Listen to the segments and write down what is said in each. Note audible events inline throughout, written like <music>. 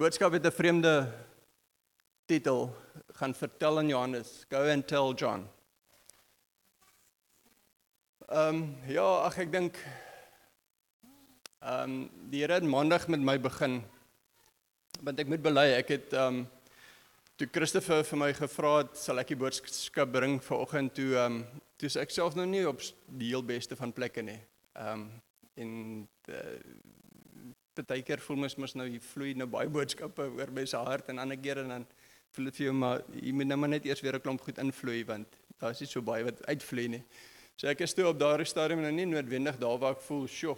Boodskap het 'n vreemde titel gaan vertel aan Johannes. Go and tell John. Ehm um, ja, ag ek dink ehm um, die Here het maandag met my begin. Want ek moet bely, ek het ehm um, toe Christopher vir my gevra het, sal ek die boodskap bring vanoggend toe ehm um, toe ek self nog nie op die heel beste van plekke nie. Ehm um, en uh, partykeer voel mens mos nou jy vloei nou baie boodskappe oor by sy hart en ander kere dan voel dit vir jou maar jy moet nou maar net eers weer 'n klomp goed invloei want daar is nie so baie wat uitvloei nie. So ek is toe op daardie stadium nou nie noodwendig daar waar ek voel, "Sjoe,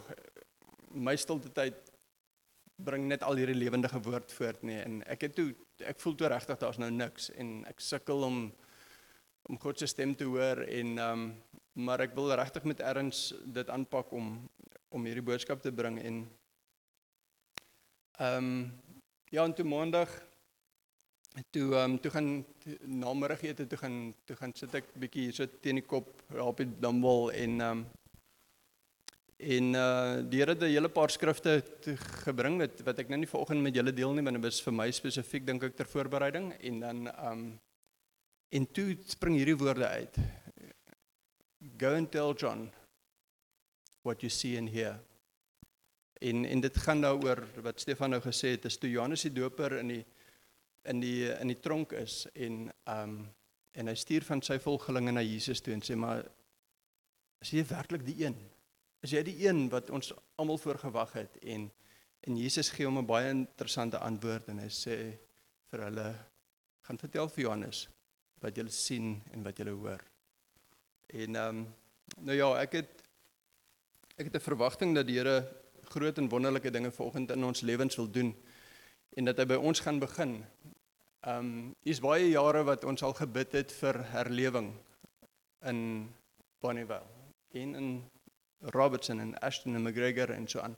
my stilte tyd bring net al hierdie lewendige woord voort nie." En ek het toe ek voel toe regtig daar's nou niks en ek sukkel om om God se stem te hoor en ehm um, maar ek wil regtig met erns dit aanpak om om hierdie boodskap te bring en Ehm um, ja, en toe maandag toe ehm um, toe gaan na middagete toe gaan toe gaan sit ek bietjie hier so teen die kop op die dumbbell en ehm um, en uh die Here het 'n hele paar skrifte gebring wat wat ek nou nie vanoggend met julle deel nie, want dit is vir my spesifiek dink ek ter voorbereiding en dan ehm um, en toe spring hierdie woorde uit. Go and tell John what you see and hear. En en dit gaan daaroor nou wat Stefan nou gesê het, is toe Johannes die Doper in die in die in die tronk is en ehm um, en hy stuur van sy volgelinge na Jesus toe en sê maar is jy werklik die een? Is jy die een wat ons almal voorgewag het en en Jesus gee hom 'n baie interessante antwoord en hy sê vir hulle gaan vertel vir Johannes wat julle sien en wat julle hoor. En ehm um, nou ja, ek het ek het 'n verwagting dat die Here groot en wonderlike dinge vanoggend in ons lewens wil doen en dat hy by ons gaan begin. Um is baie jare wat ons al gebid het vir herlewing in Bonnievale en in Robertson en Ashton en McGregor en so aan.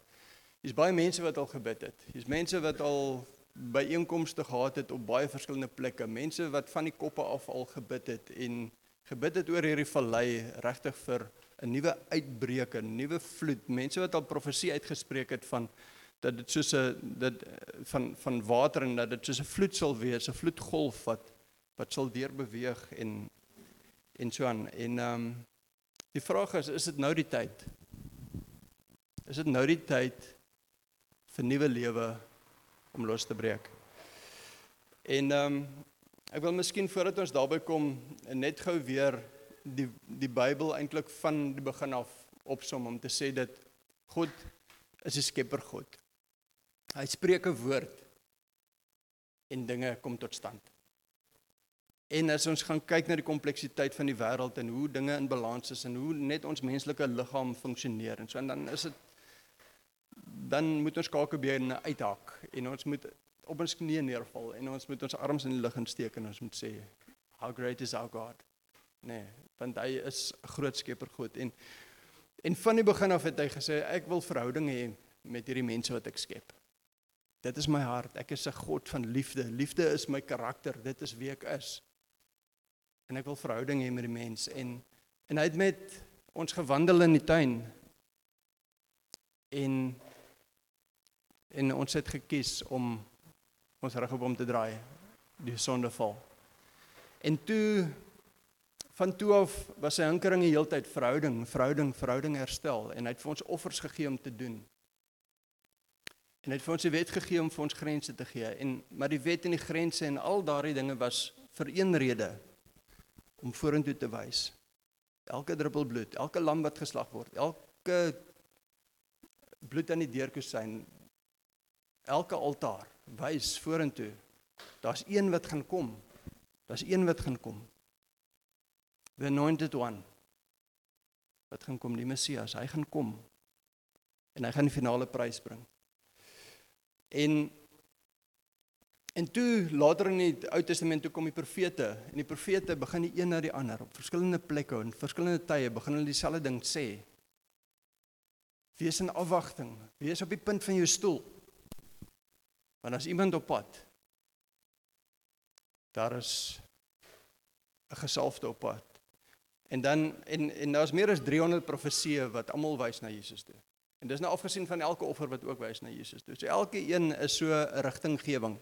Is baie mense wat al gebid het. Dis mense wat al by einkomste gehad het op baie verskillende plekke. Mense wat van die koppe af al gebid het en gebid het oor hierdie vallei regtig vir 'n nuwe uitbreek, 'n nuwe vloed. Mense wat al profesie uitgespreek het van dat dit soos 'n dit van van water en dat dit soos 'n vloed sal wees, 'n vloedgolf wat wat sal deurbeweeg en en so aan. En ehm um, die vraag is, is dit nou die tyd? Is dit nou die tyd vir nuwe lewe om los te breek? En ehm um, ek wil miskien voordat ons daarby kom net gou weer die die Bybel eintlik van die begin af opsom om te sê dat God is 'n skepper God. Hy spreek 'n woord en dinge kom tot stand. En as ons gaan kyk na die kompleksiteit van die wêreld en hoe dinge in balans is en hoe net ons menslike liggaam funksioneer en so en dan is dit dan moet ons kakebeen uithak en ons moet op ons knieë neerval en ons moet ons arms in die lug insteek en ons moet sê how great is our God. Nee, want hy is 'n groot skepper God en en van die begin af het hy gesê ek wil verhouding hê met hierdie mense wat ek skep. Dit is my hart. Ek is 'n God van liefde. Liefde is my karakter. Dit is wie ek is. En ek wil verhouding hê met die mens en en hy het met ons gewandel in die tuin en en ons het gekies om ons rug op hom te draai die sondeval. En toe van toe af was sy hinkering die hele tyd verhouding, verhouding, verhouding herstel en hy het vir ons offers gegee om te doen. En hy het vir ons die wet gegee om vir ons grense te gee en maar die wet en die grense en al daardie dinge was vir een rede om vorentoe te wys. Elke druppel bloed, elke lam wat geslag word, elke bloed aan die deurkusyn, elke altaar wys vorentoe. Daar's een wat gaan kom. Daar's een wat gaan kom the anointed one wat gaan kom die Messias. Hy gaan kom en hy gaan die finale prys bring. En en toe later in die Ou Testament toe kom die profete en die profete begin die een na die ander op verskillende plekke en verskillende tye begin hulle dieselfde ding sê. Wees in afwagting. Wees op die punt van jou stoel. Want as iemand op pad daar is 'n gesalfde op pad En dan en en daar's meer as 300 profesieë wat almal wys na Jesus toe. En dis nou afgesien van elke offer wat ook wys na Jesus. Dus elke een is so 'n rigtinggewing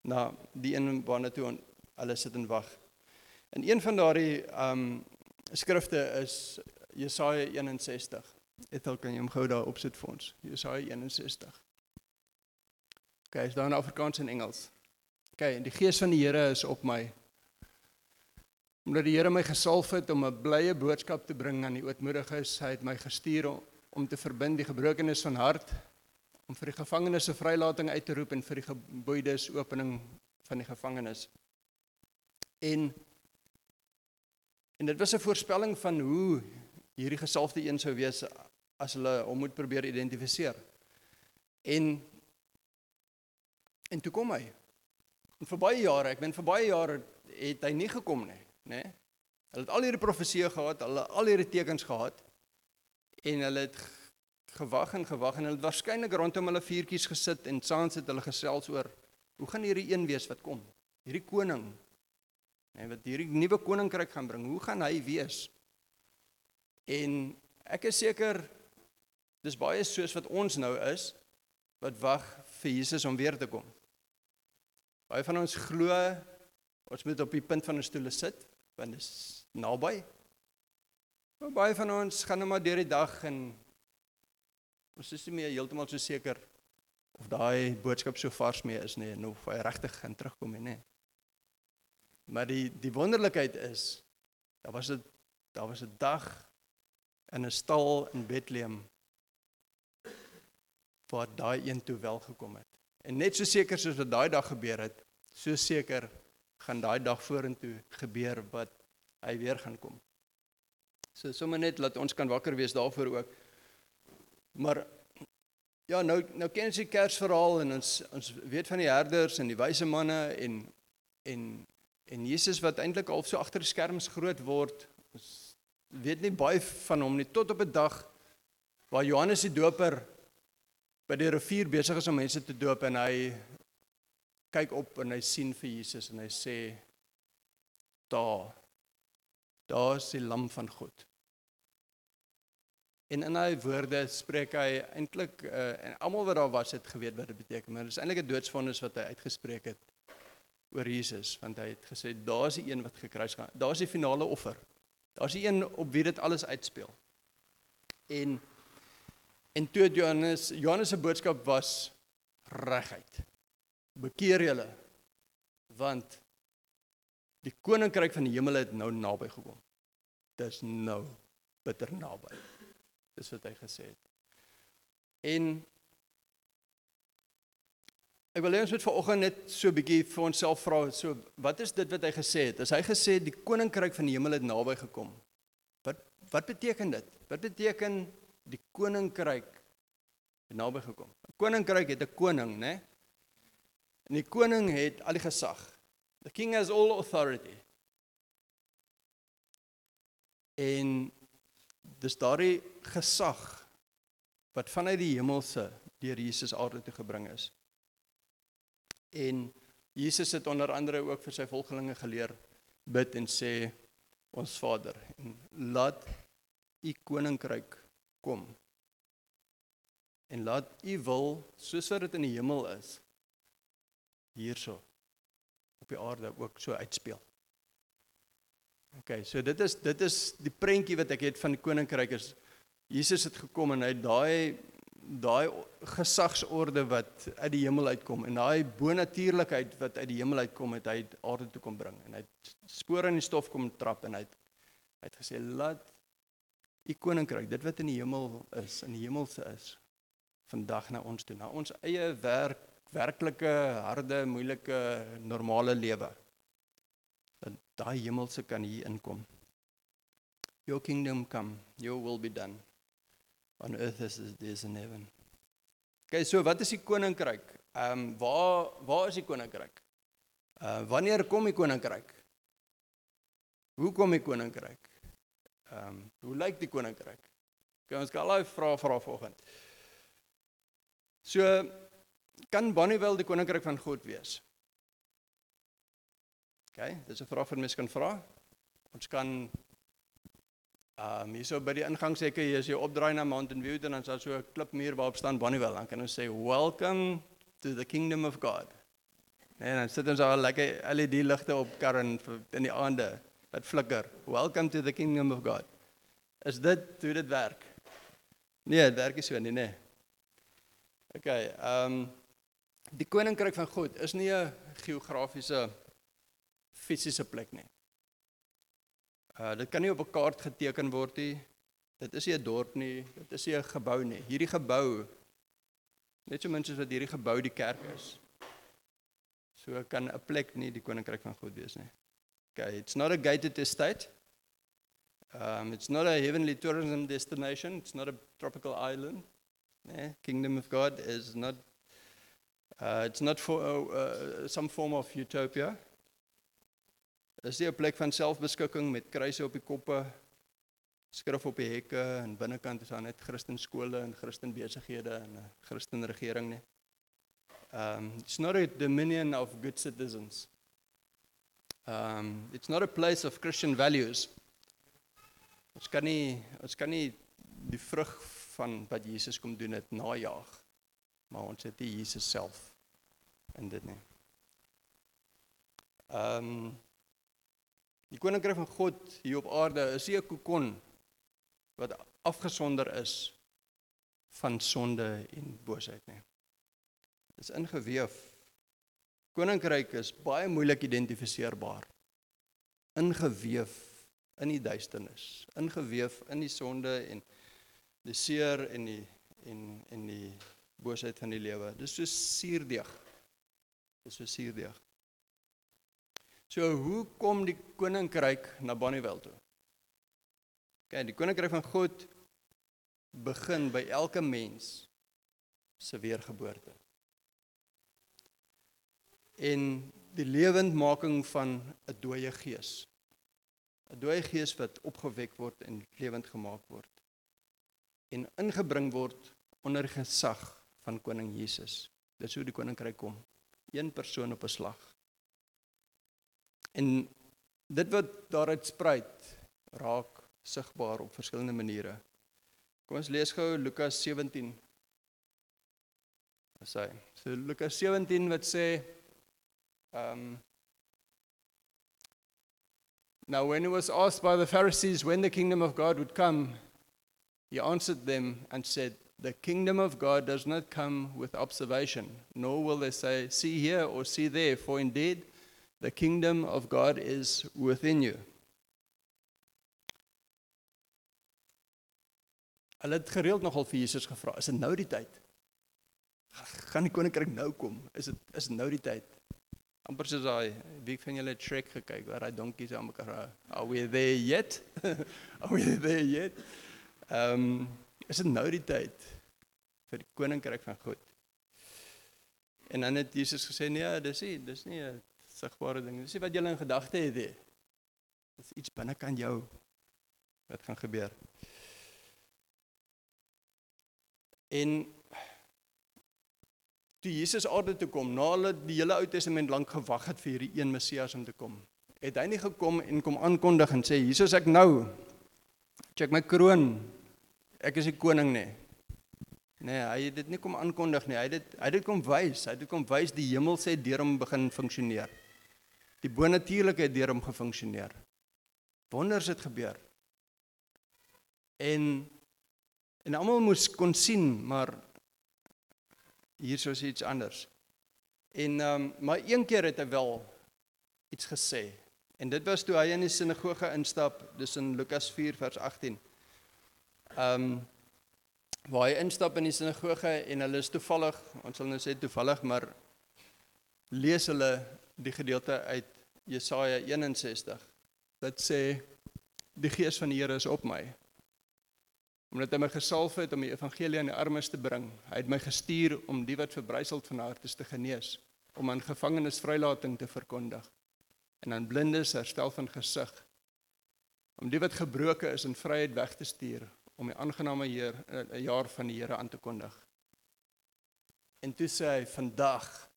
na die een waarna toe hulle sit en wag. En een van daardie ehm um, skrifte is Jesaja 61. Ethel kan jy hom gou daar opsit vir ons. Jesaja 61. OK, is daar in Afrikaans en Engels. OK, en die gees van die Here is op my omdat die Here my gesalf het om 'n blye boodskap te bring aan die ootmoediges. Hy het my gestuur om, om te verbind die gebrokenes van hart, om vir die gevangenes se vrylating uit te roep en vir die geboeides opening van die gevangenes. En en dit was 'n voorspelling van hoe hierdie gesalfde een sou wees as hulle hom moet probeer identifiseer. En en toe kom hy. En vir baie jare, ek ben vir baie jare het hy nie gekom nie, nê? Hulle het al hierdie profeseë gehad, hulle al hierdie tekens gehad en hulle het gewag en gewag en hulle het waarskynlik rondom hulle vuurtjies gesit en saans het hulle gesels oor hoe gaan hierdie een wees wat kom? Hierdie koning. Nee, wat hierdie nuwe koninkryk gaan bring. Hoe gaan hy wees? En ek is seker dis baie soos wat ons nou is wat wag vir Jesus om weer te kom. Baie van ons glo ons moet op die punt van 'n stoel sit want dit is naby. Maar baie van ons gaan net maar deur die dag en ons is nie meer heeltemal so seker of daai boodskap so vars mee is nie en of hy regtig gaan terugkom nie. Nee. Maar die die wonderlikheid is daar was 'n daar was 'n dag in 'n stal in Bethlehem waar daai een toe wel gekom het. En net so seker soos wat daai dag gebeur het, so seker gaan daai dag vorentoe gebeur wat hy weer gaan kom. So sommer net laat ons kan wakker wees daarvoor ook. Maar ja, nou nou ken ons die Kersverhaal en ons ons weet van die herders en die wyse manne en en en Jesus wat eintlik al so agter die skerms groot word. Ons weet nie baie van hom nie tot op 'n dag waar Johannes die Doper by die rivier besig is om mense te doop en hy kyk op en hy sien vir Jesus en hy sê daar daar is die lam van God. En in hy woorde spreek hy eintlik uh, en almal wat daar was het geweet wat dit beteken, maar dit is eintlik 'n doodsvonnis wat hy uitgespreek het oor Jesus want hy het gesê daar's die een wat gekruis gaan. Daar's die finale offer. Daar's die een op wie dit alles uitspeel. En En toe Johannes Johannes se boodskap was reguit. Bekeer julle want die koninkryk van die hemel het nou naby gekom. Dis nou bitter naby. Dis wat hy gesê het. En ek wil ons moet vanoggend net so 'n bietjie vir onsself vra, so wat is dit wat hy gesê het? As hy gesê die koninkryk van die hemel het naby gekom. Wat wat beteken dit? Wat beteken die koninkryk het naby gekom. 'n Koninkryk het 'n koning, né? En die koning het al die gesag. The king has all authority. En dis daardie gesag wat vanuit die hemelse deur Jesus aarde toe gebring is. En Jesus het onder andere ook vir sy volgelinge geleer bid en sê ons Vader en laat u koninkryk kom. En laat u wil soos wat dit in die hemel is hierso op die aarde ook so uitspeel. OK, so dit is dit is die prentjie wat ek het van die koninkryk is Jesus het gekom en hy daai daai gesagsorde wat uit die hemel uitkom en daai bonatuurlikheid wat uit die hemel uitkom het hy aarde toe kom bring en hy het spore in die stof kom trap en hy het hy het gesê laat u koninkryk, dit wat in die hemel is, in die hemelse is, vandag na ons toe, na ons eie werk, werklike, harde, moeilike, normale lewe. Dat daai hemelse kan hier inkom. Your kingdom come, your will be done on earth as it is in heaven. Okay, so wat is die koninkryk? Ehm um, waar waar is die koninkryk? Uh wanneer kom die koninkryk? Hoe kom die koninkryk? Ehm um, hoe lyk die koninkryk? Kan ons gaan al vra vra vanoggend. So kan Bonnievale die koninkryk van God wees? OK, dis 'n vraag wat mense kan vra. Ons kan Um hierso by die ingangshekke hier as jy opdraai na Mountain View dan is daar so 'n klipmuur waarop staan Bonnievale. Dan kan ons sê welcome to the kingdom of God. Nee, dan sit ons al lekker LED ligte op kar in in die aande wat flikker. Welcome to the kingdom of God. Is dit hoe dit werk? Nee, dit werk nie so nie, nee. OK, ehm um, die koninkryk van God is nie 'n geografiese fisiese plek nie. Uh dit kan nie op 'n kaart geteken word nie. Dit is nie 'n dorp nie, dit is nie 'n gebou nie. Hierdie gebou net so min soos wat hierdie gebou die kerk is. So kan 'n plek nie die koninkryk van God wees nie. Okay, it's not a gated estate. Um it's not a heavenly tourism destination, it's not a tropical island. Nee, kingdom of God is not uh it's not for uh, uh, some form of utopia. Dis nie 'n plek van selfbeskikking met kruise op die koppe, skrif op die hekke en binnekant is daar net Christen skole en Christen besighede en 'n Christen regering nie. Um it's not a dominion of good citizens. Um it's not a place of Christian values. Ons kan nie ons kan nie die vrug van wat Jesus kom doen het najaag. Maar ons het nie Jesus self in dit nie. Um Die koninkryk van God hier op aarde is nie 'n kokon wat afgesonder is van sonde en boosheid nie. Dit is ingeweef. Koninkryk is baie moeilik identifiseerbaar. Ingeweef in die duisternis, ingeweef in die sonde en die seer en die en en die boosheid van die lewe. Dis so suurdeeg. Dis so suurdeeg. So hoe kom die koninkryk na Bonnievale toe? Kyk, die koninkryk van God begin by elke mens se weergeboorte. En die lewendmaking van 'n dooie gees. 'n Dooie gees wat opgewek word en lewend gemaak word en ingebring word onder gesag van koning Jesus. Dis hoe die koninkryk kom. Een persoon op 'n slag. En dit wat daaruit spruit raak sigbaar op verskillende maniere. Kom ons lees gou Lukas 17. Wat sê? So Lukas 17 wat sê um Now when he was asked by the Pharisees when the kingdom of God would come, he answered them and said, The kingdom of God does not come with observation, nor will they say, See here or see there, for indeed The kingdom of God is within you. Hulle het gereeld nogal vir Jesus gevra, is dit nou die tyd? Gaan die koninkryk nou kom? Is dit is nou die tyd? Amper soos daai wie van julle het Shrek gekyk waar hy donkies aan mekaar. Are we there yet? <laughs> Are we there yet? Ehm um, is dit nou die tyd vir die koninkryk van God? En dan het Jesus gesê nee, dis nie, dis nie 'n sigbare ding. Dis nie wat jy in gedagte het nie. Dis iets binnekant jou wat gaan gebeur. En toe Jesus aarde toe kom, na hulle die hele Ou Testament lank gewag het vir hierdie een Messias om te kom, het hy nie gekom en kom aankondig en sê Jesus ek nou check my kroon. Ek is die koning nie. Nee, hy het dit nie kom aankondig nie. Hy het dit hy het dit kom wys. Hy het dit kom wys die hemel sê deur hom begin funksioneer. Die bonatuurlike het deur hom gefunksioneer. Wonders het gebeur. En en almal moes kon sien, maar hier sou iets anders. En ehm um, maar een keer het hy wel iets gesê. En dit was toe hy in die sinagoge instap, dis in Lukas 4 vers 18. Ehm um, waar hy instap in die sinagoge en hulle is toevallig, ons sal nou sê toevallig, maar lees hulle die gedeelte uit Jesaja 61 wat sê die gees van die Here is op my omdat hy my gesalf het om die evangelie aan die armes te bring. Hy het my gestuur om die wat verbryseld van hart is te genees, om aan gevangenes vrylating te verkondig en aan blindes herstel van gesig, om die wat gebroken is in vryheid weg te stuur, om die aangename Heer 'n eh, jaar van die Here aan te kondig. En toe sê hy vandag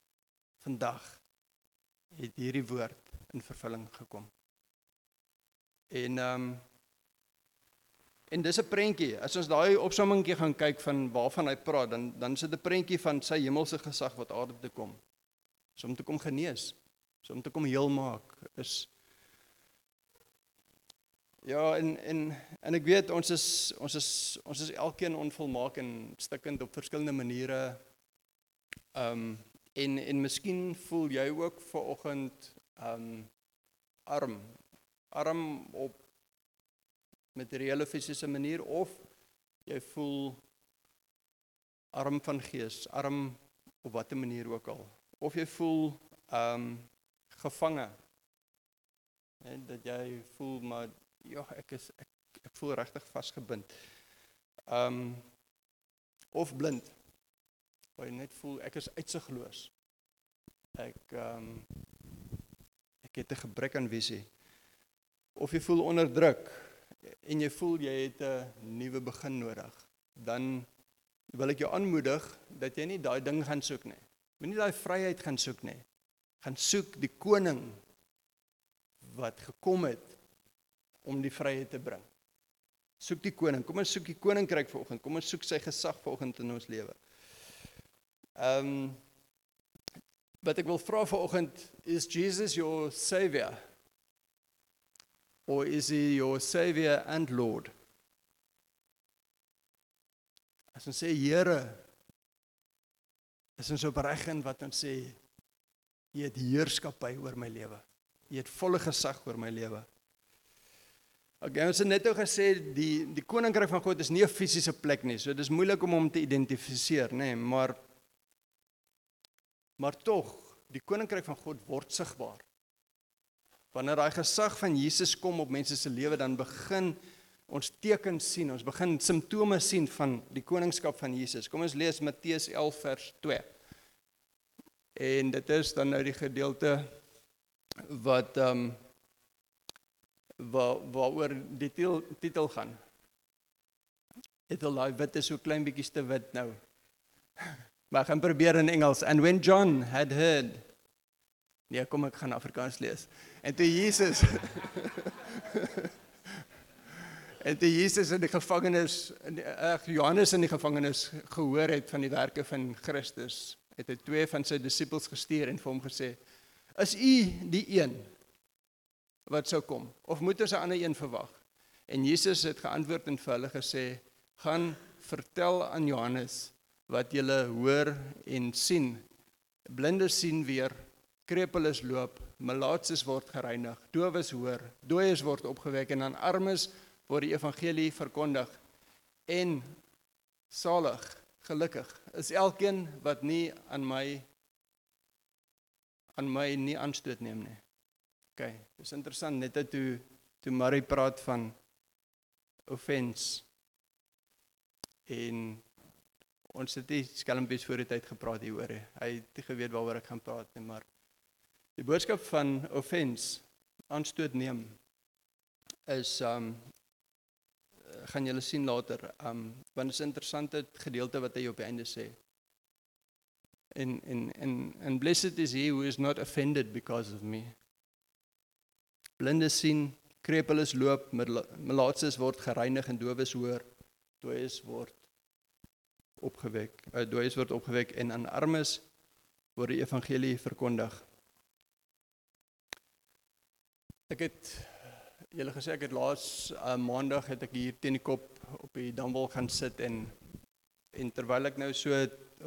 vandag het hierdie woord in vervulling gekom. En ehm um, En dis 'n prentjie. As ons daai opsommingkie gaan kyk van waarvan hy praat, dan dan is dit 'n prentjie van sy hemelse gesag wat aarde toe kom. So om te kom genees, so om te kom heel maak is Ja, en en en ek weet ons is ons is ons is elkeen onvolmaak en stikkend op verskillende maniere. Ehm um, en en miskien voel jy ook ver oggend ehm um, arm. Arm op materiële fisiese manier of jy voel arm van gees, arm op watter manier ook al. Of jy voel ehm um, gevange. En dat jy voel maar ja, ek is ek ek voel regtig vasgebind. Ehm um, of blind. Waar jy net voel ek is uitsigloos. Ek ehm um, ek het 'n gebrek aan visie. Of jy voel onderdruk en jy voel jy het 'n nuwe begin nodig, dan wil ek jou aanmoedig dat jy nie daai ding gaan soek nie. Moenie daai vryheid gaan soek nie. Gaan soek die koning wat gekom het om die vryheid te bring. Soek die koning. Kom ons soek die koninkryk vanoggend. Kom ons soek sy gesag vanoggend in ons lewe. Ehm um, wat ek wil vra vanoggend is Jesus your savior? or is he your savior and lord? As ons sê Here, is ons opreg in wat ons sê jy het heerskappy oor my lewe. Jy het volle gesag oor my lewe. Okay, ons het net ou gesê die die koninkryk van God is nie 'n fisiese plek nie. So dis moeilik om hom te identifiseer, nê, nee, maar maar tog, die koninkryk van God word sigbaar. Wanneer daai gesag van Jesus kom op mense se lewe, dan begin ons tekens sien, ons begin simptome sien van die koningskap van Jesus. Kom ons lees Matteus 11 vers 2. En dit is dan nou die gedeelte wat ehm um, waar waaroor die titel, titel gaan. Dit al daai wit is so klein bietjie te wit nou. <laughs> Maar ek gaan probeer in Engels. And when John had heard Nee, kom ek gaan Afrikaans lees. En toe Jesus <laughs> En toe Jesus in die gevangenis in ag Johannes in die gevangenis gehoor het van die werke van Christus, het hy twee van sy disippels gestuur en vir hom gesê: "Is u die een wat sou kom of moet ons 'n ander een verwag?" En Jesus het geantwoord en vir hulle gesê: "Gaan vertel aan Johannes wat julle hoor en sien. Blindes sien weer, krepeles loop, malaatses word gereinig, dowes hoor, dooies word opgewek en aan armes word die evangelie verkondig. En salig, gelukkig is elkeen wat nie aan my aan my nie aanstoot neem nie. OK, dis interessant net toe toe Marie praat van offense en ons het nie skelmpies voor die tyd gepraat hieroor. Hy het geweet waaroor ek gaan praat nie, maar Die boodskap van offense aanstoot neem is um gaan julle sien later um want dit is 'n interessante gedeelte wat hy op die einde sê. In in in and blessed is he who is not offended because of me. Blinde sien, krepeles loop, malaatses word gereinig en dowes hoor, dooies word opgewek, uh, dooies word opgewek en aan armes word die evangelie verkondig. Ek het julle gesê ek het laas uh, maandag het ek hier teen die kop op die damwal gaan sit en en terwyl ek nou so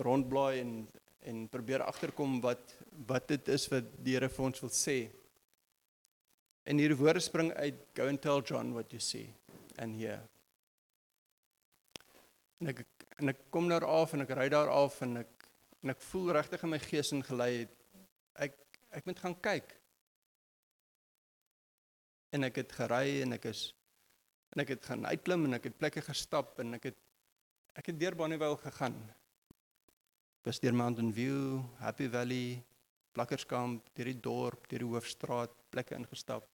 rondblaai en en probeer agterkom wat wat dit is wat die Here vir ons wil sê. En hierdie woorde spring uit go and tell John what you see and here. En ek en ek kom daar af en ek ry daar af en ek en ek voel regtig in my gees ingelei ek ek moet gaan kyk en ek het gery en ek is en ek het gaan uitklim en ek het plekke gestap en ek het ek het deur Bonnievale gegaan. Was deur Mountain View, Happy Valley, Plakkerskamp, deur die dorp, deur die hoofstraat, plekke ingestap.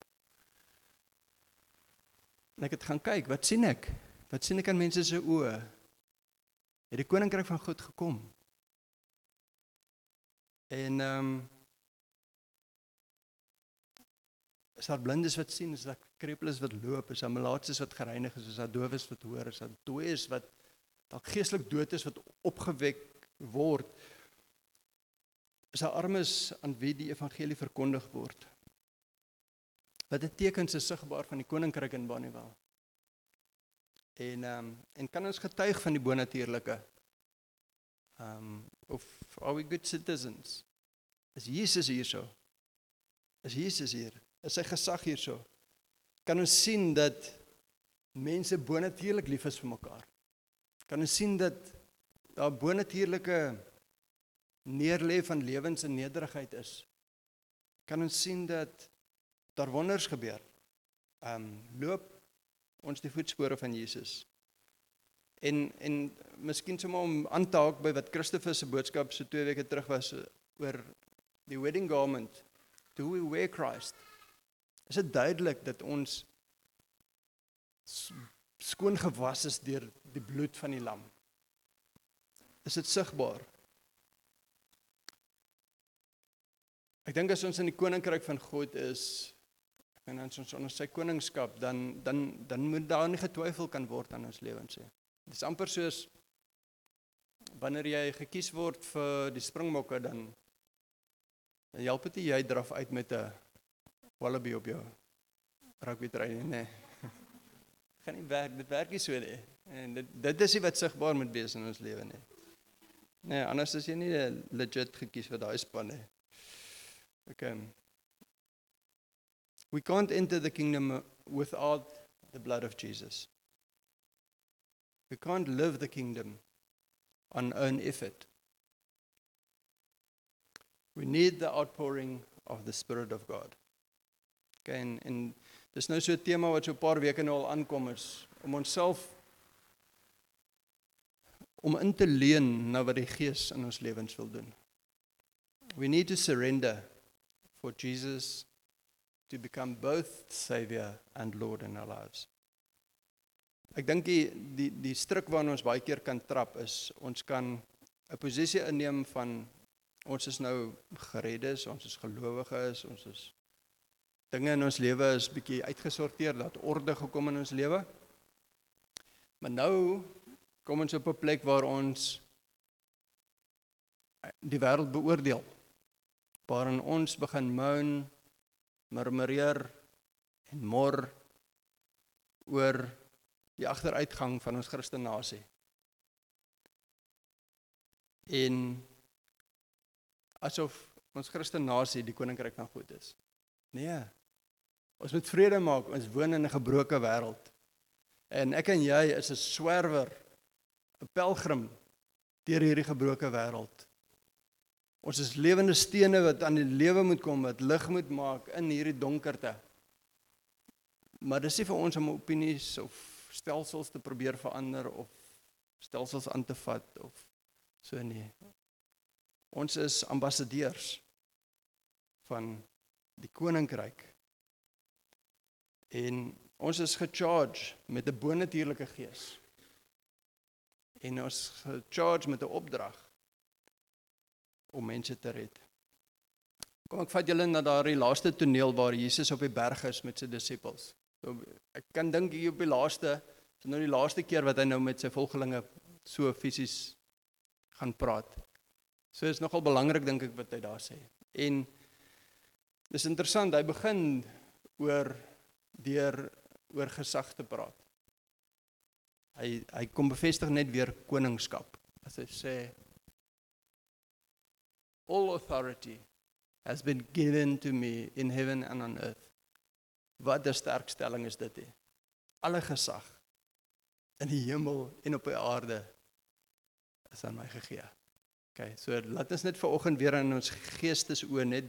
En ek het gaan kyk, wat sien ek? Wat sien ek aan mense se oë? Het die koninkryk van God gekom? En ehm um, Is daar blindes wat sien, is daar krepeles wat loop, is daar malaatses wat gereinig is, is daar dowes wat hoor, is daar dooies wat dalk geestelik dood is wat opgewek word. Is daar armes aan wie die evangelie verkondig word? Wat 'n tekens is sigbaar van die koninkryk in Bonnievale. En ehm um, en kan ons getuig van die bonatuurlike? Ehm um, of are we good citizens? Is Jesus hierso? Is Jesus hier? Is sy gesag hierso? Kan ons sien dat mense bonatuurlik lief is vir mekaar? Kan ons sien dat daar bonatuurlike neerlê van lewens en nederigheid is? Kan ons sien dat daar wonders gebeur? Ehm um, loop ons die voetspore van Jesus. En en miskien sommer om aan te haak by wat Christoffel se boodskap so 2 weke terug was oor die wedding garment do we wear Christ? Is dit duidelik dat ons skoon gewas is deur die bloed van die lam? Is dit sigbaar? Ek dink as ons in die koninkryk van God is en ons ons onder sy koningskap dan dan dan moet daar nie getwyfel kan word aan ons lewens nie. Dit is amper soos wanneer jy gekies word vir die springbokke dan dan help dit jy draf uit met 'n wallaby op jou rugby trein nee. <laughs> Gaan nie werk, dit werk nie so nie. En dit dit is nie wat sigbaar moet wees in ons lewe nie. Nee, anders is jy nie legit gekies vir daai span nie. Okay. We can't enter the kingdom without the blood of Jesus. We can't live the kingdom on own effort. We need the outpouring of the Spirit of God. Okay, en en dis nou so 'n tema wat so 'n paar weke nou al aankom is om onsself om in te leen na wat die Gees in ons lewens wil doen. We need to surrender for Jesus to become both savior and lord in our lives. Ek dink die die die struik waarna ons baie keer kan trap is ons kan 'n posisie inneem van ons is nou gereddes, ons is gelowiges, ons is dinge in ons lewe is bietjie uitgesorteer, dat orde gekom in ons lewe. Maar nou kom ons op 'n plek waar ons die wêreld beoordeel. Waarin ons begin moan murmureer en mor oor die agteruitgang van ons Christelike nasie. En asof ons Christelike nasie die koninkryk van God is. Nee. Ons moet vrede maak. Ons woon in 'n gebroke wêreld. En ek en jy is 'n swerwer, 'n pelgrim deur hierdie gebroke wêreld. Ons is lewende stene wat aan die lewe moet kom, wat lig moet maak in hierdie donkerte. Maar dis nie vir ons om opinies of stelsels te probeer verander of stelsels aan te vat of so nie. Ons is ambassadeurs van die koninkryk. En ons is gecharge met 'n bonatuurlike gees. En ons gecharge met 'n opdrag om mense te red. Kom ek vat julle na daardie laaste toneel waar Jesus op die berg is met sy disippels. So ek kan dink hier op die laaste, so nou die laaste keer wat hy nou met sy volgelinge so fisies gaan praat. So is nogal belangrik dink ek wat hy daar sê. En dis interessant, hy begin oor deur oor gesag te praat. Hy hy kom bevestig net weer koningskap. As hy sê All authority has been given to me in heaven and on earth. Wat 'n sterk stelling is dit hè. Alle gesag in die hemel en op die aarde is aan my gegee. OK, so laat ons net vanoggend weer in ons geestesoë net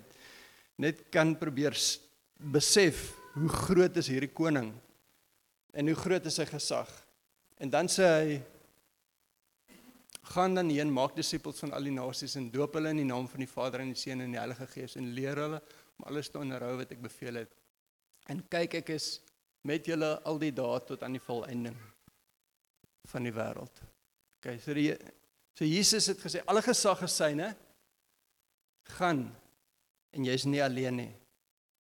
net kan probeer besef hoe groot is hierdie koning en hoe groot is sy gesag. En dan sê hy gaan dan heen maak disippels van al die nasies en doop hulle in die naam van die Vader en die Seun en die Heilige Gees en leer hulle om alles te onderhou wat ek beveel het. En kyk ek is met julle al die dae tot aan die volëinding van die wêreld. OK, so die so Jesus het gesê alle gesag is syne gaan en jy's nie alleen nie.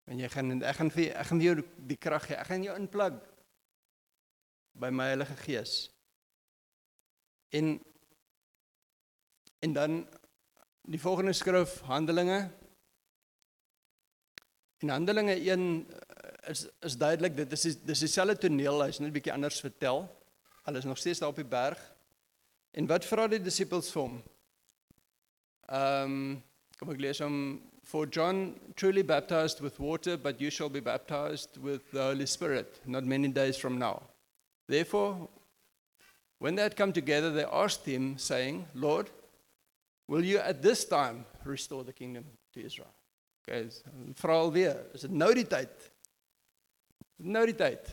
En jy gaan ek gaan vir ek gaan vir jou die krag gee. Ek gaan jou inplug by my Heilige Gees. En en dan die volgende skrif Handelinge. In Handelinge 1 eh, is is duidelik dit is dis dieselfde toneel, hy's net 'n bietjie anders vertel. Hulle is nog steeds daar op die berg. En wat vra die disippels vir hom? Ehm um, kom ek lees hom For John truly baptized with water, but you shall be baptized with the Holy Spirit not many days from now. Therefore, when they had come together, they asked him, saying, Lord, will you at this time restore the kingdom to Israel? Okay, vra alweer, is dit nou die tyd? Nou die tyd.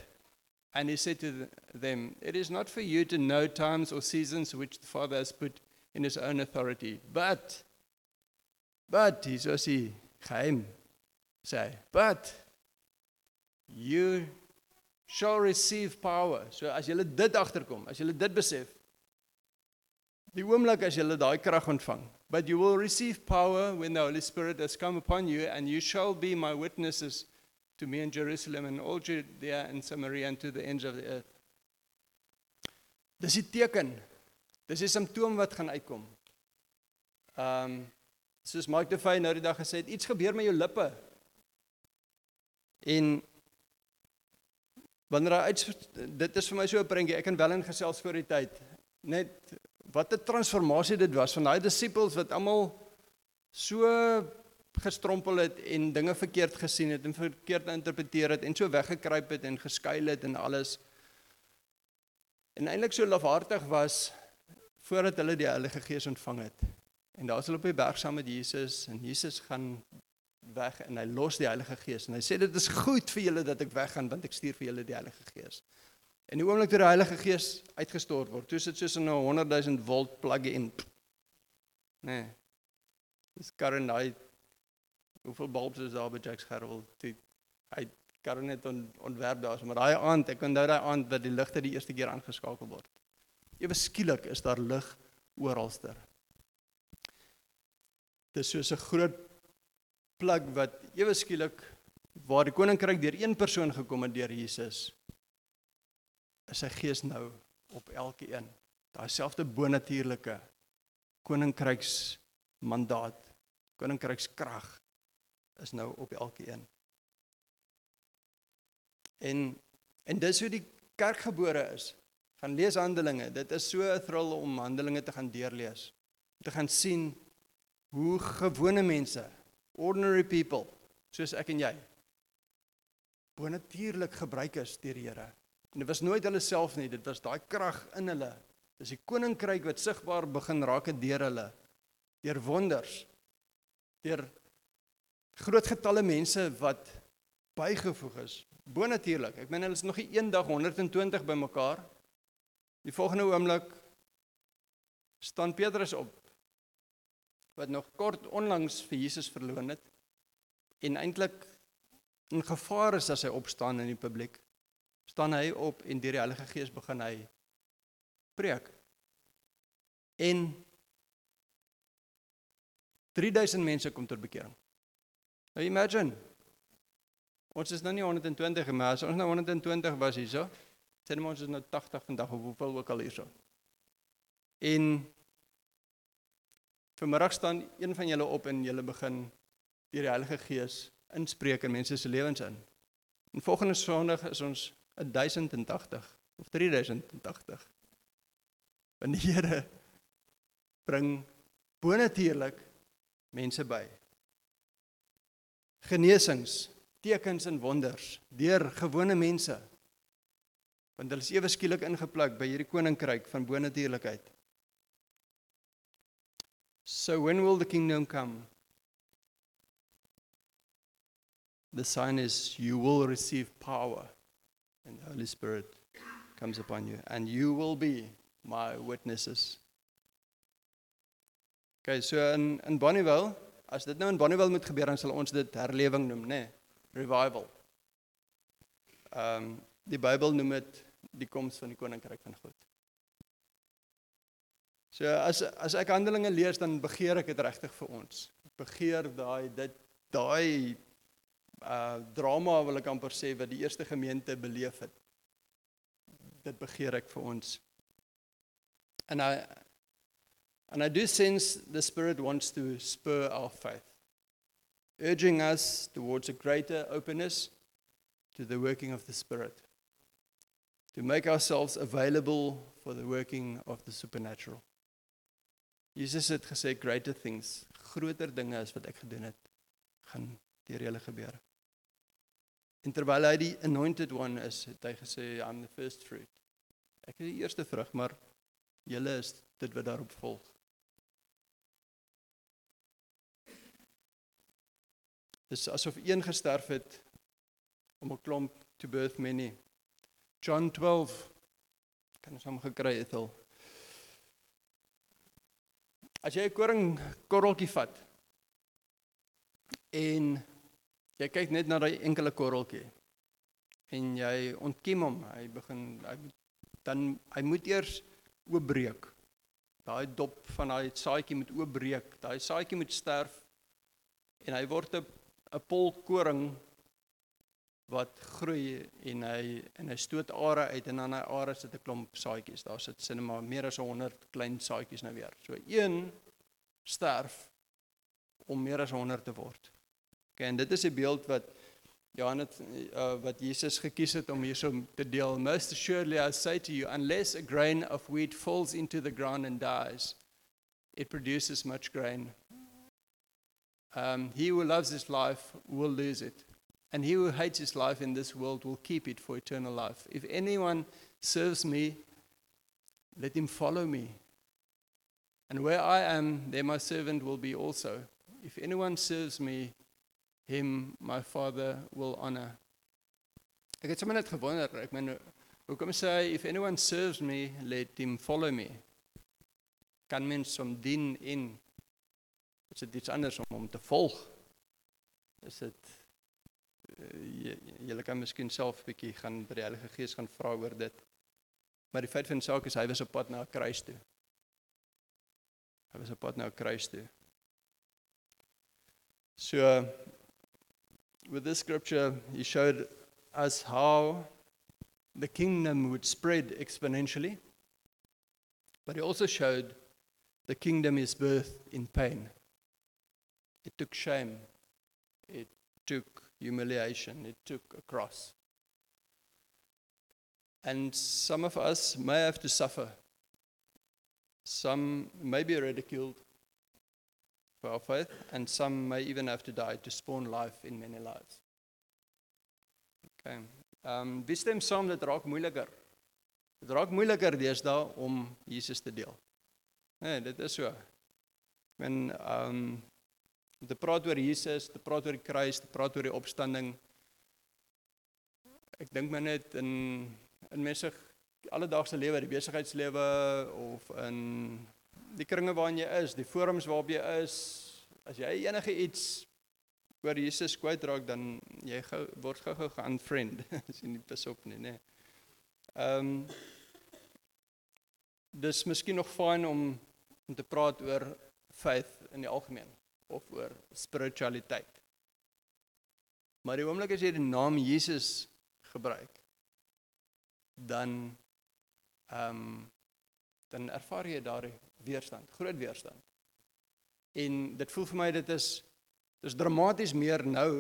And he said to them, It is not for you to know times or seasons which the Father has put in his own authority, but But hy geheim sê, but you shall receive power. So as jy dit agterkom, as jy dit besef, die oomblik as jy daai krag ontvang, but you will receive power when the Holy Spirit has come upon you and you shall be my witnesses to me in Jerusalem and all Judea and Samaria and to the ends of the earth. Dis die teken. Dis die simptoom wat gaan uitkom. Um, soos Mike de Vey nou die dag gesê het, iets gebeur met jou lippe. En wanneer hy uit dit is vir my so 'n prentjie, ek kan wel in gesels voor die tyd. Net wat 'n transformasie dit was van daai disippels wat almal so gestrompel het en dinge verkeerd gesien het en verkeerd geïnterpreteer het en so weggekruip het en geskuil het en alles. En eintlik so lafhartig was voordat hulle die Heilige Gees ontvang het. En daar is hulle op die berg saam met Jesus en Jesus gaan weg en hy los die Heilige Gees en hy sê dit is goed vir julle dat ek weggaan want ek stuur vir julle die Heilige Gees. En die oomblik toe die Heilige Gees uitgestort word, toe sit soos 'n 100 000 volt plug-in. Nee. Dis karren hy hoeveel bulbs is daar by Jack's Gerwel? Hy karren net on, ontwerp daar, maar daai aand, ek onthou daai aand dat die ligte die eerste keer aangeskakel word. Ewe skielik is daar lig oralster. Dis soos 'n groot plug wat ewe skielik waar die koninkryk deur een persoon gekom het deur Jesus is sy gees nou op elkeen. Daai selfde bonatuurlike koninkryks mandaat, koninkryks krag is nou op elkeen. En en dis hoe die kerk gebore is. Gaan lees Handelinge. Dit is so 'n thrill om Handelinge te gaan deurlees. Om te gaan sien hoe gewone mense, ordinary people, soos ek en jy, bonatuurlik gebruik is deur die Here. En dit was nooit hulle self nie, dit was daai krag in hulle. Dis die koninkryk wat sigbaar begin raak deur hulle, deur wonders, deur groot getalle mense wat bygevoeg is, bonatuurlik. Ek meen hulle is nog nie eendag 120 bymekaar. Die volgende oomblik staan Petrus op wat nog kort onlangs vir Jesus verloon het en eintlik in gevaar is as hy opstaan in die publiek staan hy op en deur die Heilige Gees begin hy preek. En 3000 mense kom tot bekering. Nou imagine. Ons is nou nie 120 maar as ons nou 120 was hierso sê ons is nou 80 vandag of hoeveel ook al hierso. En Vanmiddag staan een van julle op en julle begin deur die Heilige Gees inspreek in mense se lewens in. En volgende Sondag is ons 1080 of 3080. Want die Here bring bonatuurlik mense by. Genesings, tekens en wonders deur gewone mense. Want hulle is ewe skielik ingepluk by hierdie koninkryk van bonatuurlikheid. So when will the kingdom come? The sign is you will receive power and the Holy Spirit comes upon you and you will be my witnesses. Okay, so in in Bonnievale, as dit nou in Bonnievale moet gebeur dan sal ons dit herlewing noem, nê? Nee, revival. Ehm um, die Bybel noem dit die koms van die koninkryk van God. So as as ek Handelinge lees dan begeer ek dit regtig vir ons. Ek begeer daai dit daai uh drama wil ek amper sê wat die eerste gemeente beleef het. Dit begeer ek vir ons. And I and I do sense the spirit wants to spur our faith urging us towards a greater openness to the working of the spirit to make ourselves available for the working of the supernatural. Jesus het gesê greater things, groter dinge as wat ek gedoen het, gaan deur julle gebeur. En terwyl hy die anointed one is, het hy gesê I'm the first fruit. Ek is die eerste vrug, maar julle is dit wat daarop volg. Dis asof een gesterf het om 'n klomp to birth many. John 12 kan ons hom gekry het al. As jy 'n koring korreltjie vat en jy kyk net na daai enkele korreltjie en jy ontkiem hom, hy begin hy dan hy moet eers oopbreek. Daai dop van daai saadjie moet oopbreek. Daai saadjie moet sterf en hy word 'n 'n pol koring wat groei en hy en hy stoot are uit en dan hy are sit 'n klomp saadjies. Daar sit sinne maar meer as 100 klein saadjies nou weer. So een sterf om meer as 100 te word. Okay, en dit is 'n beeld wat Johan het uh, wat Jesus gekies het om hierso te deel. Most assuredly I say to you unless a grain of wheat falls into the ground and dies, it produces much grain. Um, he who loves his life will lose it. And he who hates his life in this world will keep it for eternal life. If anyone serves me, let him follow me. And where I am, there my servant will be also. If anyone serves me, him my Father will honor. Ek het sommer net gewonder, ek meen hoekom sê hy if anyone serves me, let him follow me. Kan mens hom dien en is dit iets anders om hom te volg? Is dit uh, julle kan miskien self 'n bietjie gaan by die Heilige Gees gaan vra oor dit. Maar die feit van die saak is hy was op pad na 'n kruis toe. Hy was op pad na 'n kruis toe. So with this scripture he showed us how the kingdom would spread exponentially. But he also showed the kingdom is birthed in pain. It took shame. It took humiliation. It took a cross. And some of us may have to suffer. Some may be ridiculed for our faith, and some may even have to die to spawn life in many lives. Okay. Um wie stem saam dit raak moeiliker? Dit raak moeiliker deesdae om Jesus te deel. Nee, dit is so. Men um om te praat oor Jesus, te praat oor die kruis, te praat oor die opstanding. Ek dink my net in in mense alledaagse lewe, die besigheidslewe of in die kringe waarin jy is, die forums waarop jy is, as jy enige iets oor Jesus kwyt raak dan jy gou word gou-gou geunfriend <laughs> jy nie pas op nie, nê. Ehm um, dis miskien nog fyn om om te praat oor faith in die algemeen of oor spiritualiteit. Maar die oomblik as jy die naam Jesus gebruik, dan ehm um, dan ervaar jy daardie weerstand, groot weerstand. En dit voel vir my dit is dis dramaties meer nou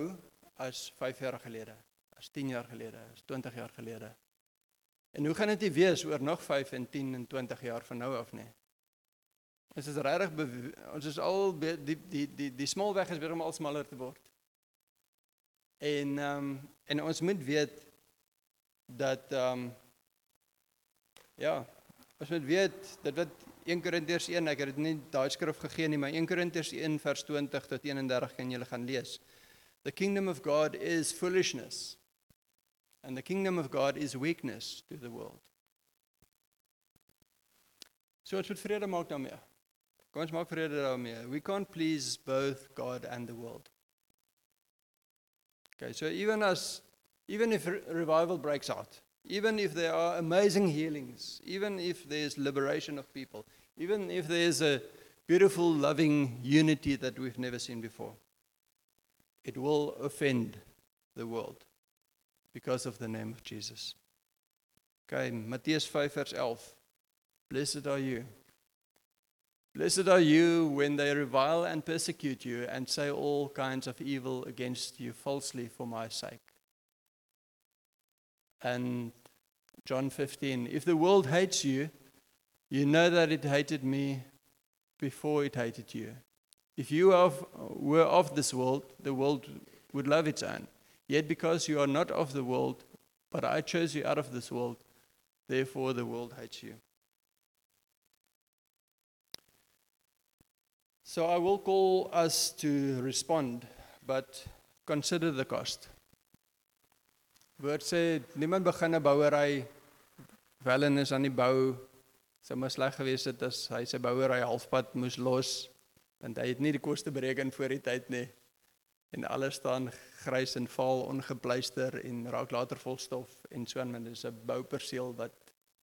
as 5 jaar gelede, as 10 jaar gelede, as 20 jaar gelede. En hoe gaan dit wees oor nog 5 en 10 en 20 jaar van nou af nie? Ons is regtig ons is al die die die die, die smalweg is weer om al smaller te word. En ehm um, en ons moet weet dat ehm um, ja, ons moet weet dat wat 1 Korintiërs 1, ek het dit nie daai skrif gegee nie, maar 1 Korintiërs 1 vers 20 tot 31 kan julle gaan lees. The kingdom of God is foolishness. And the kingdom of God is weakness to the world. So ons moet vrede maak daarmee. Kom ons maak vrede daarmee. We can't please both God and the world. Okay, so even as even if revival breaks out, even if there are amazing healings, even if there's liberation of people, even if there's a beautiful loving unity that we've never seen before, it will offend the world because of the name of Jesus. Okay, Mattheus 5 vers 11. Blessed are you. Blessed are you when they revile and persecute you and say all kinds of evil against you falsely for my sake. And John 15, if the world hates you, you know that it hated me before it hated you. If you were of this world, the world would love its own. Yet because you are not of the world, but I chose you out of this world, therefore the world hates you. So I will call us to respond, but consider the cost. Woord sê niemand begin 'n bouery wel is aan die bou. Sou maar sleg gewees het as hy sy bouery halfpad moes los want hy het nie die koste bereken voor die tyd nie. En alles staan grys en vaal ongepleister en raak later vol stof en so aan, dis 'n bouperseel wat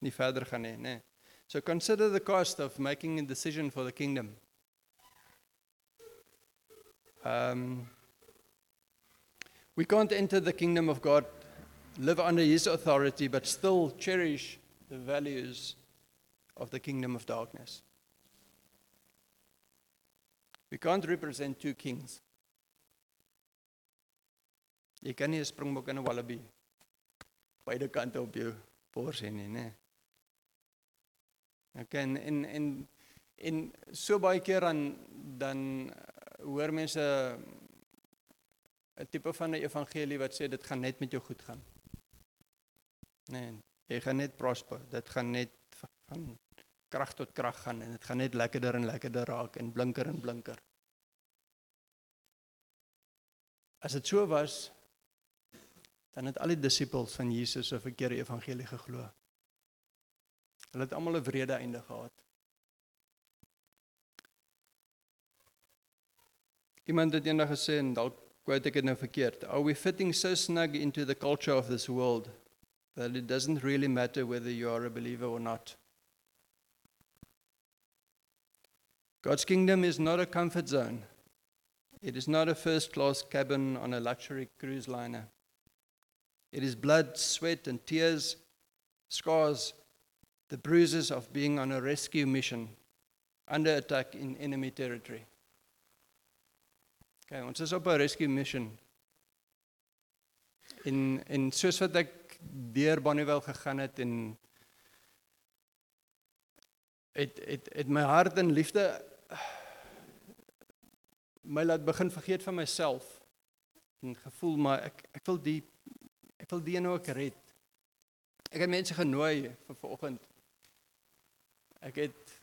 nie verder gaan nie, nê. So consider the cost of making a decision for the kingdom. Um we can't enter the kingdom of God live under his authority but still cherish the values of the kingdom of darkness. We can't represent two kings. Jy kan nie 'n springbok en 'n wallaby beide kante op jou bors hê nie, né? Ek ken en en en so baie keer dan dan hoor mense 'n tipe van 'n evangelie wat sê dit gaan net met jou goed gaan. Nee, jy gaan net prosper. Dit gaan net van krag tot krag gaan en dit gaan net lekkerder en lekkerder raak en blinker en blinker. As dit so was, dan het al die disippels van Jesus se verkeerde evangelie geglo. Hulle het almal 'n wrede einde gehad. Iemand het eendag gesê en dalk quote ek dit nou verkeerd. Are we fitting so snug into the culture of this world that it doesn't really matter whether you are a believer or not? God's kingdom is not a comfort zone. It is not a first class cabin on a luxury cruise liner. It is blood, sweat, and tears, scars, the bruises of being on a rescue mission under attack in enemy territory. Okay, ons is 'n rescue mission. In in soos deur Bonnievale gegaan het en het het het my hart en liefde my laat begin vergeet van myself en gevoel maar ek ek wil die Ek wil die nou ook red. Ek het mense genooi vir vanoggend. Ek het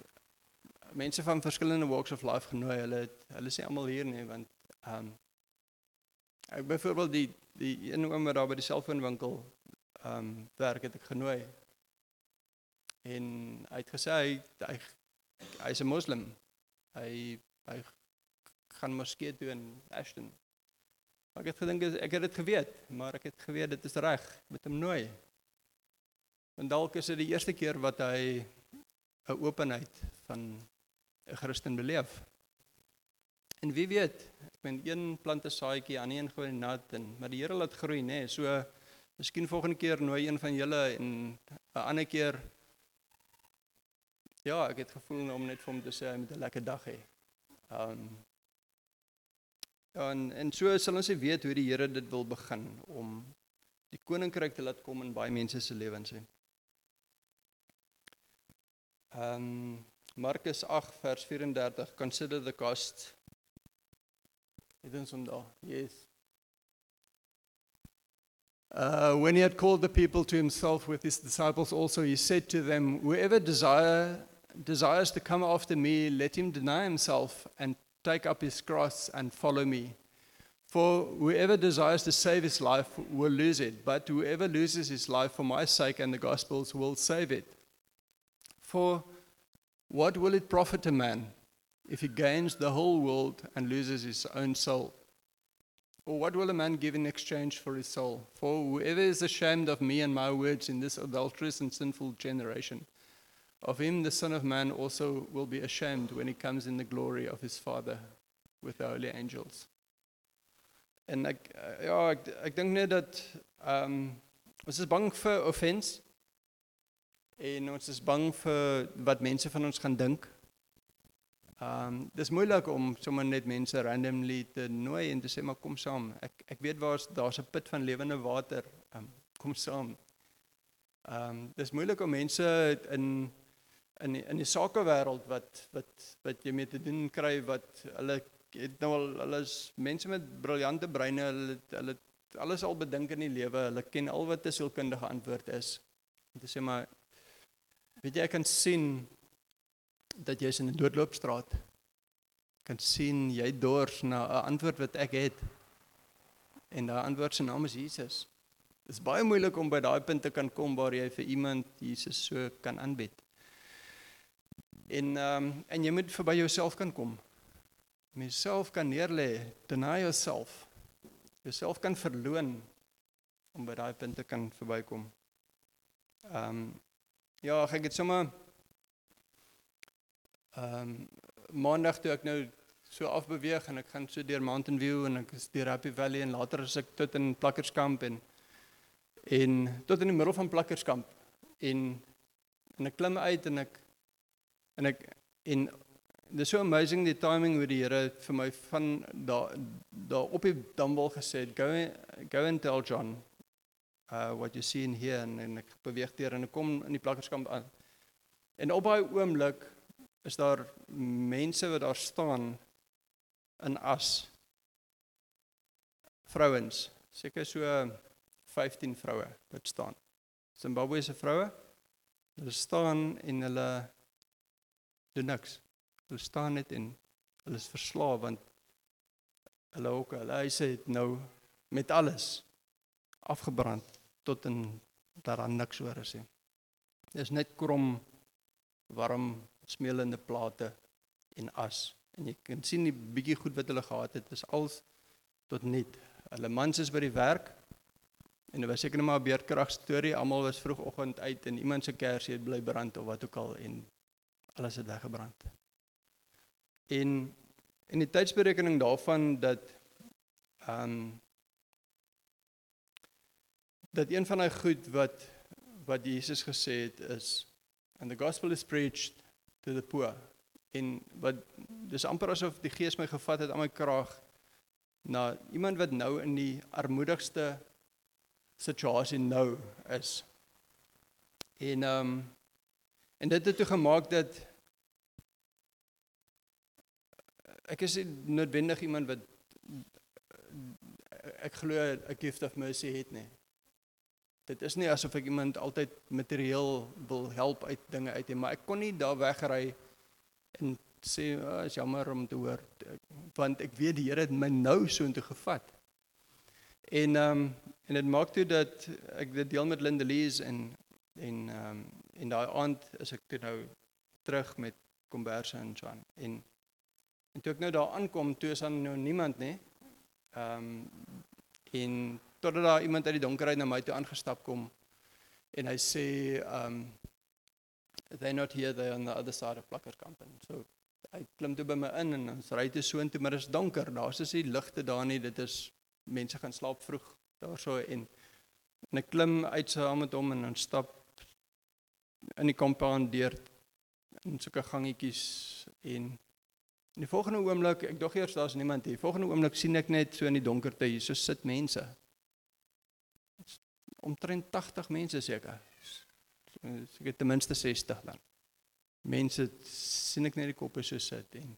mense van verskillende walks of life genooi. Hulle het, hulle sê almal hier nie want ehm um, ek byvoorbeeld die die een oom wat daar by die selfoonwinkel ehm um, werk het ek genooi. En hy het gesê hy hy hy's 'n moslim. Hy hy gaan moskee toe in Ashton. Ek het gedink ek het dit geweet, maar ek het geweet dit is reg met hom nooi. En dalk is dit die eerste keer wat hy 'n openheid van 'n Christen beleef. En wie weet, ek meen een plant 'n saadjie, ander een gooi nat en maar die Here laat groei, nê? Nee, so miskien volgende keer nooi een van julle en 'n ander keer Ja, ek het gevoel om net vir hom te sê hy moet 'n lekker dag hê. Um en en so sal ons weet hoe die Here dit wil begin om die koninkryk te laat kom in baie mense se lewens. Ehm um, Markus 8 vers 34 consider the cost. Dit is onder. Yes. Uh, when he had called the people to himself with his disciples also, he said to them, Whoever desire, desires to come after me, let him deny himself and take up his cross and follow me. For whoever desires to save his life will lose it, but whoever loses his life for my sake and the gospel's will save it. For what will it profit a man if he gains the whole world and loses his own soul? Or what will a man give in exchange for his soul? For whoever is ashamed of me and my words in this adulterous and sinful generation, Of him the Son of Man also will be ashamed when he comes in the glory of his Father with the holy angels. En ek uh, ja, ek ek dink net dat ehm um, ons is bang vir offense. En ons is bang vir wat mense van ons gaan dink. Ehm um, dis moeilik om sommer net mense randomly te nooi en te sê maar kom saam. Ek ek weet waar's daar's 'n put van lewende water. Ehm um, kom saam. Ehm um, dis moeilik om mense in in die, in die sakewêreld wat wat wat jy mee te doen kry wat hulle het nou al hulle is mense met briljante breine hulle hulle alles al bedink in die lewe hulle ken al wat 'n sielkundige antwoord is om te sê maar weet jy ek kan sien dat jy's in 'n doodloopstraat kan sien jy dors na 'n antwoord wat ek het en daai antwoord se naam is Jesus Dit is baie moeilik om by daai punt te kan kom waar jy vir iemand Jesus so kan aanbid. En ehm um, en jy moet verby jouself kan kom. Om jouself kan neerlê, deny yourself. Jouself kan verloon om by daai punt te kan verbykom. Ehm um, ja, ek het sommer ehm um, maandag toe ek nou so afbeweeg en ek gaan so deur Mountain View en ek is deur Happy Valley en later as ek tot in Plakkerskamp en en tot in die middel van Plakkerskamp. En en ek klim uit en ek en ek en dis so amazing die timing hoe die Here vir my van daar daar op die damwal gesê het go go and tell John uh what you see in here en, en ek beweeg deur en ek kom in die plakkerskamp aan. En op daai oomblik is daar mense wat daar staan in as vrouens seker so 15 vroue wat staan Zimbabwe se vroue hulle staan en hulle doen niks. Hulle staan net en hulle is verslaaf want hulle ook hulle huise het nou met alles afgebrand tot in daar aan niks oor is nie. Dis net krom warm smeelende plate en as en jy kan sien die bietjie goed wat hulle gehad het is als tot net. Hulle mans is by die werk en dit was seker net maar 'n beerdkrag storie. Almal was vroegoggend uit en iemand se kersie het bly brand of wat ook al en alles het weggebrand. En in die tydsberekening daarvan dat ehm um, dat een van daai goed wat wat Jesus gesê het is and the gospel is preached to the poor en wat dis amper asof die gees my gevat het aan my kraag na iemand wat nou in die armoedigste situasie nou is. En ehm um, en dit het toe gemaak dat ek is noodwendig iemand wat ek glo 'n gift of mercy het nie. Dit is nie asof ek iemand altyd materieel wil help uit dinge uit nie, maar ek kon nie daar wegry en sê, "Ag, oh, jammer om te hoor," want ek weet die Here het my nou so intoe gevat. En ehm um, en dit maak toe dat ek dit deel met Lindelise en en ehm um, en daai aand is ek toe nou terug met Komberse en Joan en En toe ek nou daar aankom, toe is daar nou niemand nie. Ehm um, en totdat daar iemand uit die donkerheid na my toe aangestap kom en hy sê um, they're not here they're on the other side of Plakkerkamp and so hy klim toe by my in en ons ry toe so intoe maar dit is donker. Daar's is nie ligte daar nie. Dit is mense gaan slaap vroeg daarso en en ek klim uit saam met hom en ons stap in die compound deur in sulke gangetjies en In die volgende oomblik, ek dog eers daar's niemand hier. Volgende oomblik sien ek net so in die donkerte hier so sit mense. Omtrent 80 mense seker. Seker ten minste 60 dan. Mense sien ek net die koppe so sit en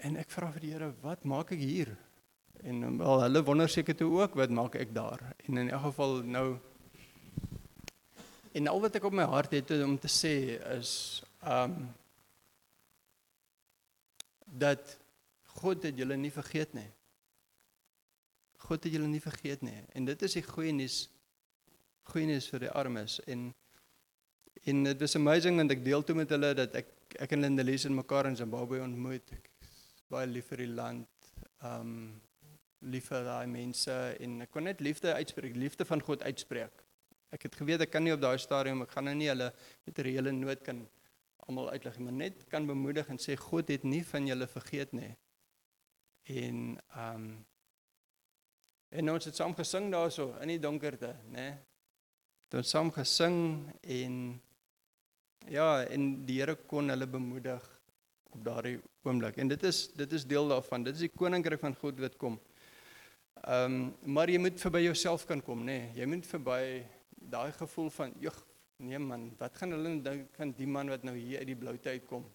en ek vra vir die Here, wat maak ek hier? En wel hulle wonder seker toe ook, wat maak ek daar? En in elk geval nou en al wat ek op my hart het om te sê is um dat God het julle nie vergeet nie. God het julle nie vergeet nie. En dit is die goeie nuus goeie nuus vir die armes en en dit was amazing want ek deel toe met hulle dat ek ek en Lindelise in mekaar in Zimbabwe ontmoet. Ek baie lief vir die land. Um lief vir daai mense en ek kon net liefde uitspreek, liefde van God uitspreek. Ek het geweet ek kan nie op daai stadium ek gaan nou nie hulle materiële nood kan almal uitlig, maar net kan bemoedig en sê God het nie van julle vergeet nie. En um, En ons het saam gesing daarso in die donkerte, né? Toe ons saam gesing en ja, en die Here kon hulle bemoedig op daardie oomblik. En dit is dit is deel daarvan. Dit is die koninkryk van God wat kom. Ehm um, maar jy moet verby jouself kan kom, nê? Nee. Jy moet verby daai gevoel van, "Jog, nee man, wat gaan hulle dink van die man wat nou hier uit die bloute uitkom?"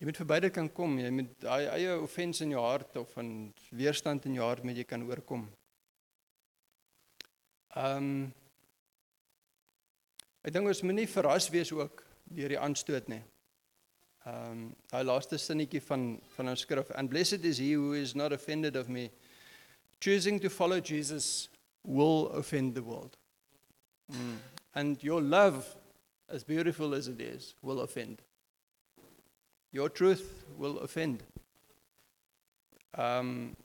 Jy moet verby dit kan kom. Jy moet daai eie offense in jou hart of 'n weerstand in jou hart met jy kan oorkom. Ehm um, Ek dink ons moenie verras wees ook deur die aanstoot nie. Ehm um, daai laaste sinnetjie van van ons skrif, and blessed is he who is not offended of me choosing to follow Jesus will offend the world. Mm. And your love, as beautiful as it is, will offend. Your truth will offend. Um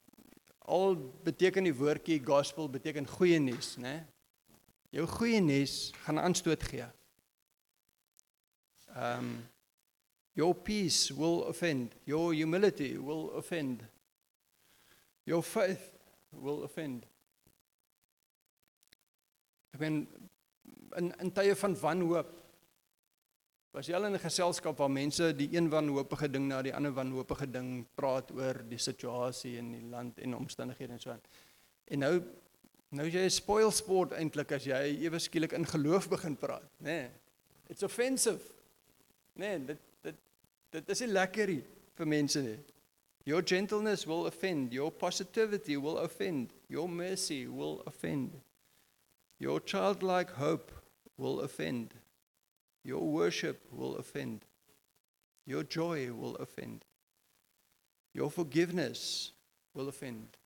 al beteken die woordjie gospel beteken goeie nuus, né? Jou goeie nuus gaan aanstoot gee. Um your peace will offend. Your humility will offend. Your faith will offend. Ek ben in in tye van wanhoop was jy al in 'n geselskap waar mense die een wanhoopige ding na die ander wanhoopige ding praat oor die situasie in die land en omstandighede en so aan. En nou nou jy 'n spoil sport eintlik as jy ewe skielik in geloof begin praat, nê? Nee, it's offensive. Nee, dit dit dit is nie lekker nie vir mense nie. Your gentleness will offend. Your positivity will offend. Your mercy will offend. Your childlike hope will offend. Your worship will offend. Your joy will offend. Your forgiveness will offend.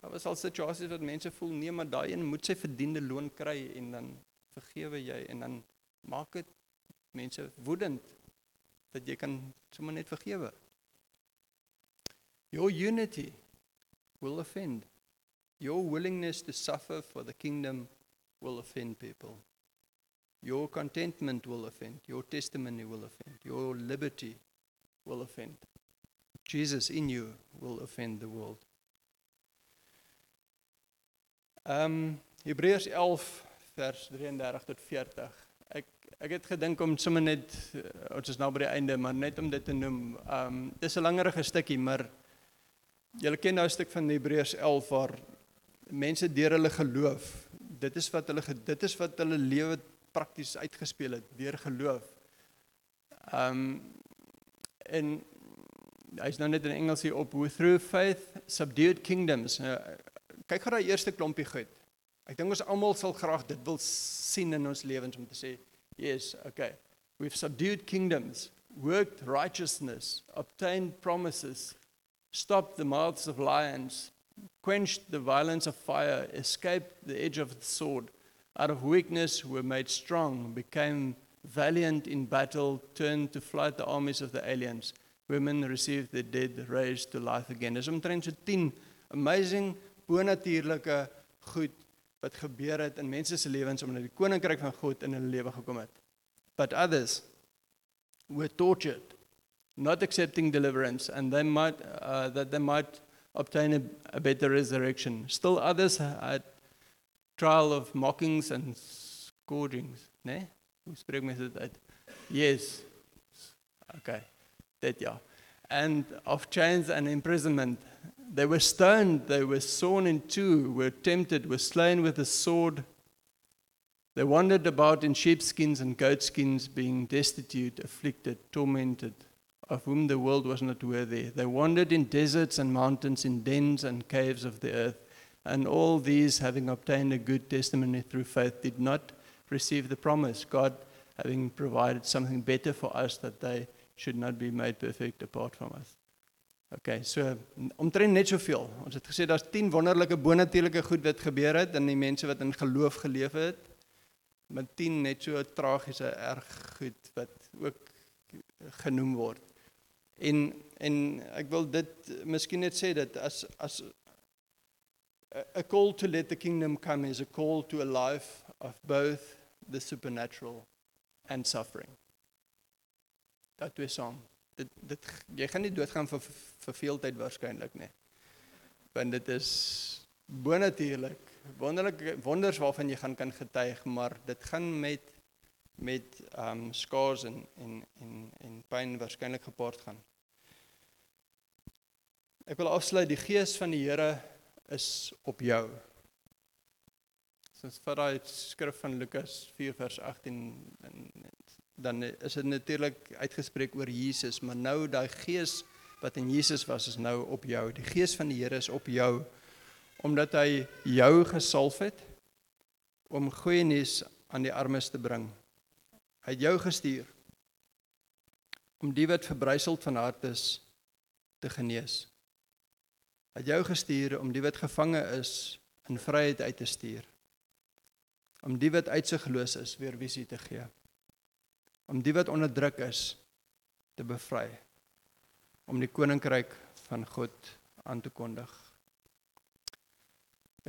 Daar was al situasies wat mense voel nee, maar daai een moet sy verdiende loon kry en dan vergewe jy en dan maak dit mense woedend dat jy kan sommer net vergewe. Your unity will offend. Your willingness to suffer for the kingdom will offend people. Your contentment will offend. Your testimony will offend. Your liberty will offend. Jesus in you will offend the world. Um Hebreërs 11 vers 33 tot 40. Ek ek het gedink om sommer net uh, ons is nou by die einde, maar net om dit te noem. Um dis 'n langerige stukkie, maar Julle ken nou 'n stuk van Hebreërs 11 waar mense deur hulle geloof, dit is wat hulle dit is wat hulle lewe prakties uitgespeel het deur geloof. Um en hy's nou net in Engels hier op who through faith subdued kingdoms. Nou, kyk gou daai eerste klompie goed. Ek dink ons almal sal graag dit wil sien in ons lewens om te sê, yes, okay. We've subdued kingdoms, worked righteousness, obtained promises, stopped the mouths of lions, quenched the violence of fire, escaped the edge of the sword. Out of weakness were made strong, became valiant in battle, turned to flight the armies of the aliens. Women received the dead raised to life again. Dis omtrent so 10 amazing bonatuurlike goed wat gebeur het in mense se lewens omdat die koninkryk van God in hulle lewe gekom het. But others were tortured not accepting deliverance, and they might, uh, that they might obtain a, a, better resurrection. Still others had trial of mockings and scourgings. Hoe spreek mens dit? Yes. Okay. Dit ja. And of chains and imprisonment. They were stoned, they were sawn in two, were tempted, were slain with a sword. They wandered about in sheepskins and goatskins, being destitute, afflicted, tormented of whom the world was not worthy. They wandered in deserts and mountains, in dens and caves of the earth. And all these, having obtained a good testimony through faith, did not receive the promise. God, having provided something better for us, that they should not be made perfect apart from us. Okay, so omtrent net soveel. Ons het gesê daar's 10 wonderlike bonatuurlike goed wat gebeur het in die mense wat in geloof geleef het. Maar 10 net so tragiese erg goed wat ook genoem word. En en ek wil dit miskien net sê dat as as a call to let the kingdom come is a call to a life of both the supernatural and suffering. Dat twee saam. Dit dit jy gaan nie doodgaan vir verveeldheid waarskynlik nie. Want dit is bonatuurlik, wonderlike wonders waarvan jy gaan kan getuig, maar dit gaan met met ehm um, skaars en en en en pyn waarskynlik gepaard gaan. Ek wil afsluit die gees van die Here is op jou. Soos vir daai skrif van Lukas 4 vers 18 en dan is dit natuurlik uitgespreek oor Jesus, maar nou daai gees wat in Jesus was is nou op jou. Die gees van die Here is op jou omdat hy jou gesalf het om goeie nuus aan die armes te bring. Hy het jou gestuur om die wat verbryseld van hart is te genees. Het jou gestuur om die wat gevange is in vryheid uit te stuur. Om die wat uitsigloos is weer visie te gee. Om die wat onderdruk is te bevry. Om die koninkryk van God aan te kondig.